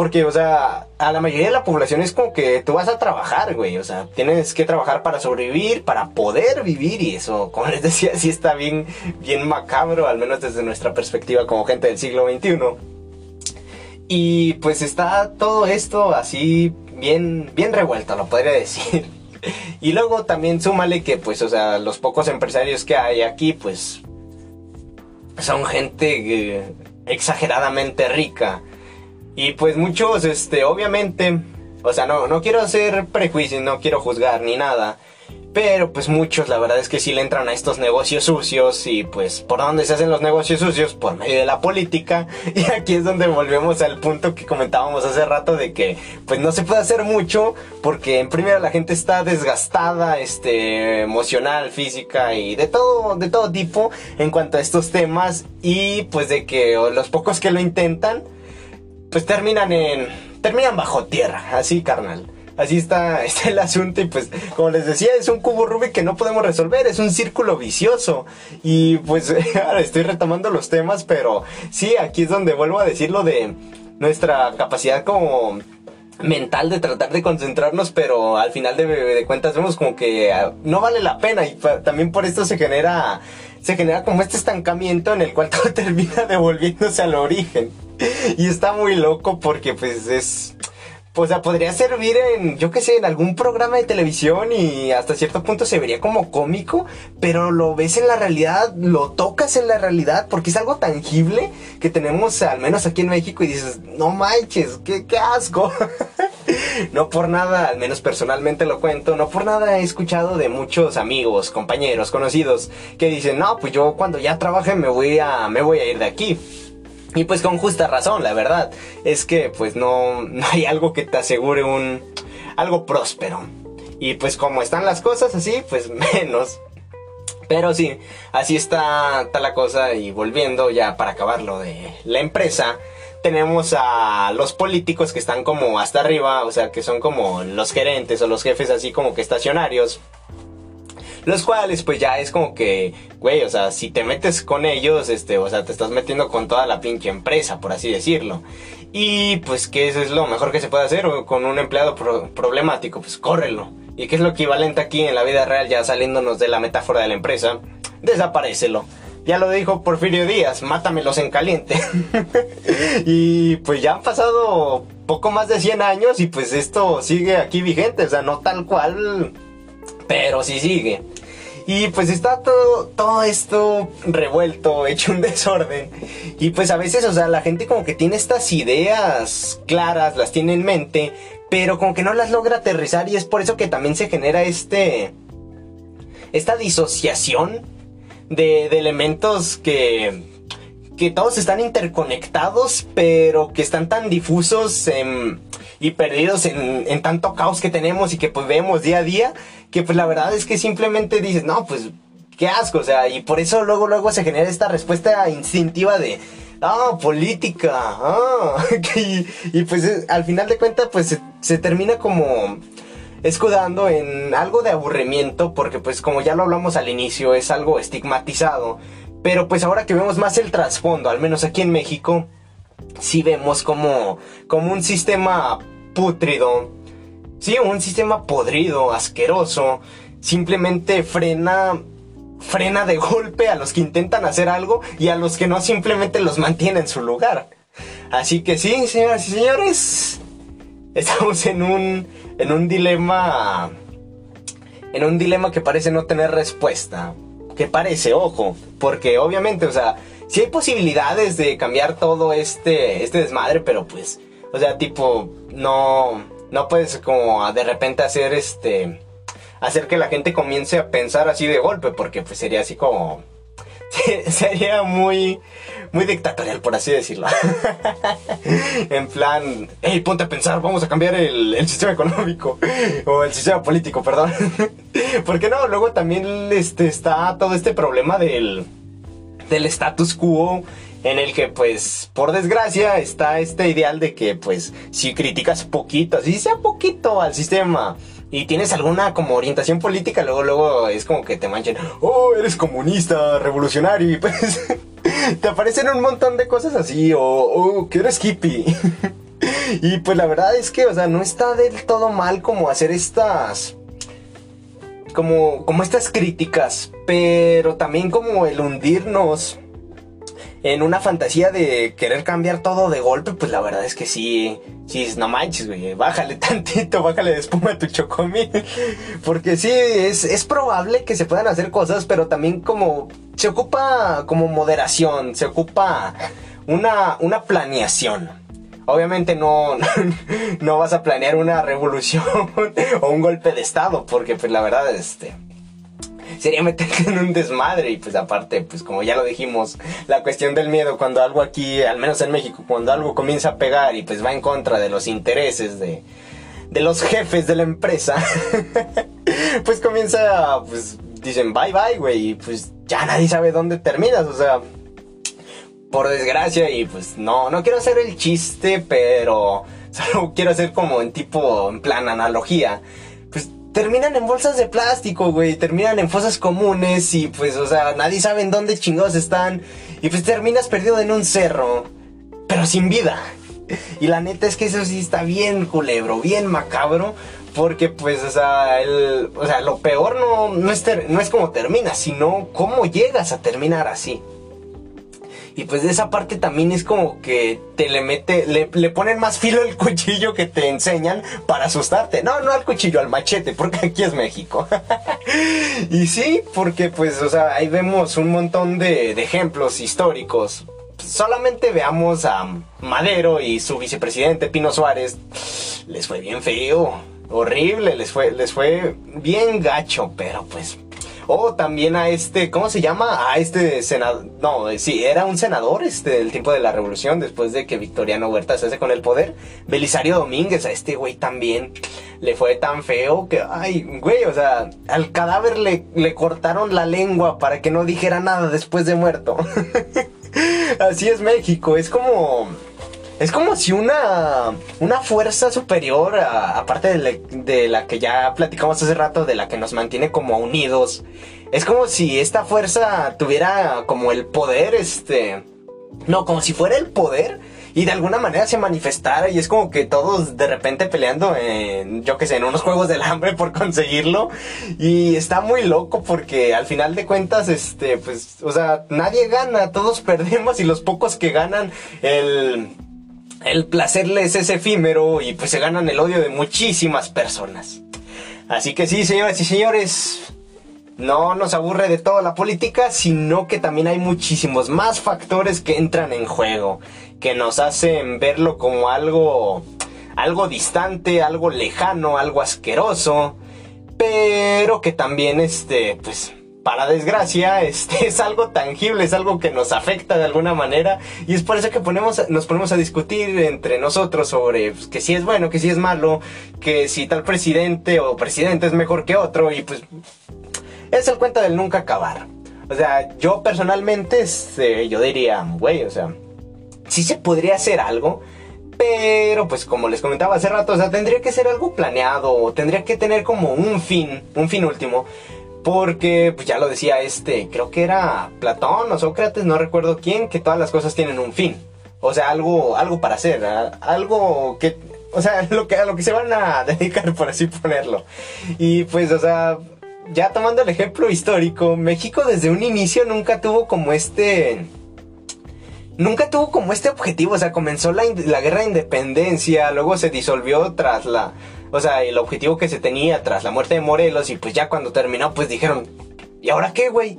porque, o sea, a la mayoría de la población es como que tú vas a trabajar, güey. O sea, tienes que trabajar para sobrevivir, para poder vivir. Y eso, como les decía, sí está bien, bien macabro, al menos desde nuestra perspectiva como gente del siglo XXI. Y pues está todo esto así bien, bien revuelto, lo podría decir. [laughs] Y luego también súmale que, pues, o sea, los pocos empresarios que hay aquí, pues, son gente eh, exageradamente rica y pues muchos, este, obviamente, o sea, no, no quiero hacer prejuicios, no quiero juzgar ni nada. Pero pues muchos la verdad es que sí le entran a estos negocios sucios y pues por dónde se hacen los negocios sucios por medio de la política [laughs] y aquí es donde volvemos al punto que comentábamos hace rato de que pues no se puede hacer mucho porque en primera la gente está desgastada este emocional, física y de todo de todo tipo en cuanto a estos temas y pues de que los pocos que lo intentan pues terminan en. terminan bajo tierra, así carnal. Así está, [laughs] está el asunto y pues como les decía es un cubo Rubik que no podemos resolver, es un círculo vicioso y pues [laughs] ahora estoy retomando los temas pero sí, aquí es donde vuelvo a decir lo de nuestra capacidad como mental de tratar de concentrarnos, pero al final de, cuentas vemos como que ah, no vale la pena y también por esto se genera se genera como este estancamiento en el cual [laughs] todo termina devolviéndose al origen. Y está muy loco porque pues es o sea, podría servir en, yo qué sé, en algún programa de televisión y hasta cierto punto se vería como cómico, pero lo ves en la realidad, lo tocas en la realidad, porque es algo tangible que tenemos al menos aquí en México y dices, no manches, qué, qué asco. [laughs] no por nada, al menos personalmente lo cuento, no por nada he escuchado de muchos amigos, compañeros, conocidos, que dicen, no, pues yo cuando ya trabaje me voy a, me voy a ir de aquí. Y pues con justa razón, la verdad. Es que pues no, no hay algo que te asegure un... algo próspero. Y pues como están las cosas así, pues [laughs] menos. Pero sí, así está, está la cosa y volviendo ya para acabar lo de la empresa, tenemos a los políticos que están como hasta arriba, o sea, que son como los gerentes o los jefes así como que estacionarios. Los cuales, pues ya es como que, güey, o sea, si te metes con ellos, este, o sea, te estás metiendo con toda la pinche empresa, por así decirlo. Y pues que eso es lo mejor que se puede hacer con un empleado problemático, pues córrelo. Y que es lo equivalente aquí en la vida real, ya saliéndonos de la metáfora de la empresa, desaparecelo. Ya lo dijo Porfirio Díaz, mátamelos en caliente. [laughs] y pues ya han pasado poco más de 100 años y pues esto sigue aquí vigente, o sea, no tal cual pero sí sigue. Y pues está todo, todo esto revuelto, [laughs] hecho un desorden. Y pues a veces, o sea, la gente como que tiene estas ideas claras, las tiene en mente, pero como que no las logra aterrizar y es por eso que también se genera este... Esta disociación de, elementos que, que todos están interconectados, pero que están tan difusos y perdidos en, en, tanto caos que tenemos y que pues vemos día a día, que pues la verdad es que simplemente dices, no, pues qué asco, o sea, y por eso luego, luego se genera esta respuesta instintiva de, ah, política, ah, [laughs] y, pues al final de cuentas, pues se, termina como escudando en algo de aburrimiento, porque pues como ya lo hablamos al inicio, es algo estigmatizado, pero pues ahora que vemos más el trasfondo, al menos aquí en México, sí vemos como, como un sistema pútrido, Sí, un sistema podrido, asqueroso, simplemente frena frena de [laughs] golpe a los que intentan hacer algo y a los que no simplemente los mantiene en su lugar. Así que sí, señoras y señores, [laughs] estamos en un en un dilema en un dilema que parece no tener respuesta. Que parece, ojo, porque obviamente, o sea, sí hay posibilidades de cambiar todo este este desmadre, pero pues, o sea, tipo no no puedes como de repente hacer este hacer que la gente comience a pensar así de golpe porque pues sería así como [laughs] sería muy muy dictatorial por así decirlo. [laughs] En plan hey ponte a pensar vamos a cambiar el, sistema económico o el sistema político perdón [laughs] porque no luego también este está todo este problema del del status quo en el que pues por desgracia está este ideal de que pues si criticas poquito, si sea poquito al sistema y tienes alguna como orientación política, luego luego es como que te manchen, oh, eres comunista, revolucionario y pues [laughs] te aparecen un montón de cosas así o oh, que eres hippie. [laughs] y pues la verdad es que, o sea, no está del todo mal como hacer estas como como estas críticas, pero también como el hundirnos en una fantasía de querer cambiar todo de golpe, pues la verdad es que sí, sí, no manches, güey, bájale [laughs] tantito, bájale de espuma a tu chocomil. [laughs] Porque sí, es, es probable que se puedan hacer cosas, pero también como se ocupa como moderación, se ocupa una, una planeación. Obviamente no, [laughs] no vas a planear una revolución o un golpe de estado, porque pues la verdad, este sería meterte en un desmadre. Y pues aparte, pues como ya lo dijimos, la cuestión del miedo, cuando algo aquí, al menos en México, cuando algo comienza a pegar y pues va en contra de los intereses de, de los jefes de la empresa, [laughs] pues comienza, pues dicen bye bye, güey, y pues ya nadie sabe dónde terminas, o sea, por desgracia, y pues no, no quiero hacer el chiste, pero [laughs] solo quiero hacer como en tipo, en plan analogía terminan en bolsas de plástico, güey, terminan en fosas comunes y pues, o sea, nadie sabe en dónde chingados están y pues terminas perdido en un cerro, pero sin vida. y la neta es que eso sí está bien culebro, bien macabro. Porque pues, o sea, el, o sea lo peor no, no, es no es como termina, sino cómo llegas a terminar así. Y pues esa parte también es como que te le mete, le, le ponen más filo el cuchillo que te enseñan para asustarte. No, no al cuchillo, al machete, porque aquí es México. [laughs] y sí, porque pues, o sea, ahí vemos un montón de, de ejemplos históricos. Solamente veamos a Madero y su vicepresidente Pino Suárez. Les fue bien feo, horrible, les fue, les fue bien gacho, pero pues o también a este, ¿cómo se llama? A este senador, no, sí, era un senador este del tiempo de la revolución, después de que Victoriano Huerta se hace con el poder. Belisario Domínguez, a este güey también le fue tan feo que, ay, güey, o sea, al cadáver le, le cortaron la lengua para que no dijera nada después de muerto. [laughs] Así es México, es como es como si una, una fuerza superior, aparte de la, que ya platicamos hace rato, de la que nos mantiene como unidos, es como si esta fuerza tuviera como el poder, este... No, como si fuera el poder y de alguna manera se manifestara y es como que todos de repente peleando en, yo que sé, en unos juegos del hambre por conseguirlo. Y está muy loco porque al final de cuentas, este, pues, o sea, nadie gana, todos [laughs] perdemos y los pocos que ganan el el placer les es efímero y pues se ganan el odio de muchísimas personas. Así que sí, señoras y señores, no nos aburre de toda la política, sino que también hay muchísimos más factores que entran en juego, que nos hacen verlo como algo algo distante, algo lejano, algo asqueroso, pero que también este pues para desgracia, [laughs] este es algo tangible, es algo que nos afecta de alguna manera y es por eso que ponemos, nos ponemos a discutir entre nosotros sobre pues, que si es bueno, que si es malo, que si tal presidente o presidente es mejor que otro y pues es el cuento del nunca acabar. O sea, yo personalmente, este, yo diría, güey, o sea, sí se podría hacer algo, pero pues como les comentaba hace rato, o sea, tendría que ser algo planeado, tendría que tener como un fin, un fin último. Porque, pues ya lo decía este, creo que era Platón o Sócrates, no recuerdo quién, que todas las cosas tienen un fin. O sea, algo, algo para hacer, algo que, o sea, [laughs] lo que, a lo que se van a [laughs] dedicar, por así ponerlo. Y pues, o sea, ya tomando el ejemplo histórico, México desde un inicio nunca tuvo como este... Nunca tuvo como este objetivo, o sea, comenzó la, la guerra de independencia, luego se disolvió tras la, o sea, el objetivo que se tenía tras la muerte de Morelos y pues ya cuando terminó pues dijeron, ¿y ahora qué, güey?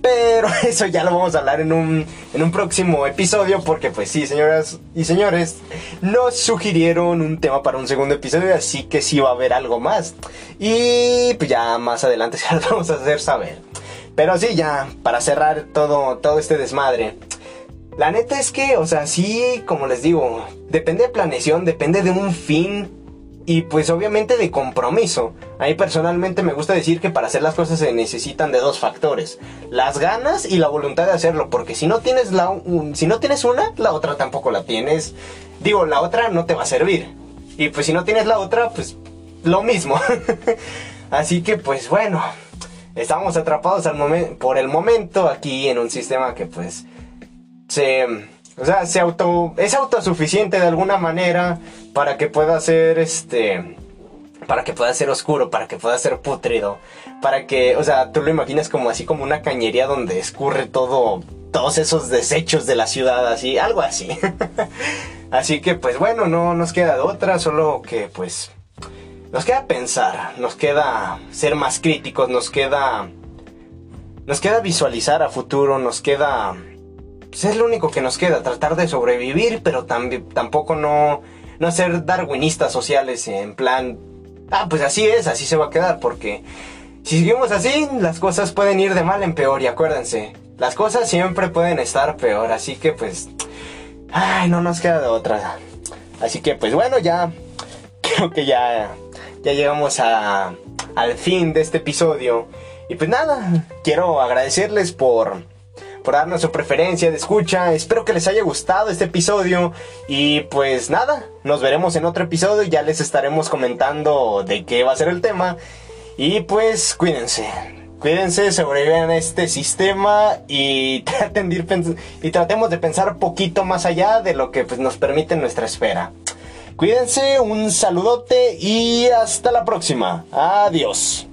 Pero [laughs] eso ya lo vamos a hablar en un, en un próximo episodio porque pues sí, señoras y señores, nos sugirieron un tema para un segundo episodio, así que sí va a haber algo más. Y pues ya más adelante [laughs] se lo vamos a hacer saber. Pero sí, ya, para cerrar todo, todo este desmadre. La neta es que, o sea, sí, como les digo, depende de planeación, depende de un fin y pues obviamente de compromiso. Ahí personalmente me gusta decir que para hacer las cosas se necesitan de dos factores, las ganas y la voluntad de hacerlo, porque si no tienes la si no tienes una, la otra tampoco la tienes. Digo, la otra no te va a servir. Y pues si no tienes la otra, pues lo mismo. [laughs] Así que pues bueno, estamos atrapados por el momento aquí en un sistema que pues se o sea, se auto, es autosuficiente de alguna manera para que pueda ser este para que pueda ser oscuro, para que pueda ser putrido, para que, o sea, tú lo imaginas como así como una cañería donde escurre todo todos esos desechos de la ciudad así, algo así. [laughs] así que pues bueno, no nos queda de otra, solo que pues nos queda pensar, nos queda ser más críticos, nos queda nos queda visualizar a futuro, nos queda pues es lo único que nos queda, tratar de sobrevivir, pero tampoco no, no ser darwinistas sociales en plan, ah, pues así es, así se va a quedar, porque si seguimos así, las cosas pueden ir de mal en peor, y acuérdense, las cosas siempre pueden estar peor, así que pues, ay, no nos queda de otra. Así que pues bueno, ya, [laughs] creo que ya, ya llegamos a, al fin de este episodio. Y pues nada, quiero agradecerles por por darnos su preferencia de escucha. Espero que les haya gustado este episodio. Y pues nada, nos veremos en otro episodio. Ya les estaremos comentando de qué va a ser el tema. Y pues cuídense. Cuídense, sobrevivan a este sistema y, [laughs] traten de y tratemos de pensar poquito más allá de lo que pues, nos permite nuestra esfera. Cuídense, un saludote y hasta la próxima. Adiós.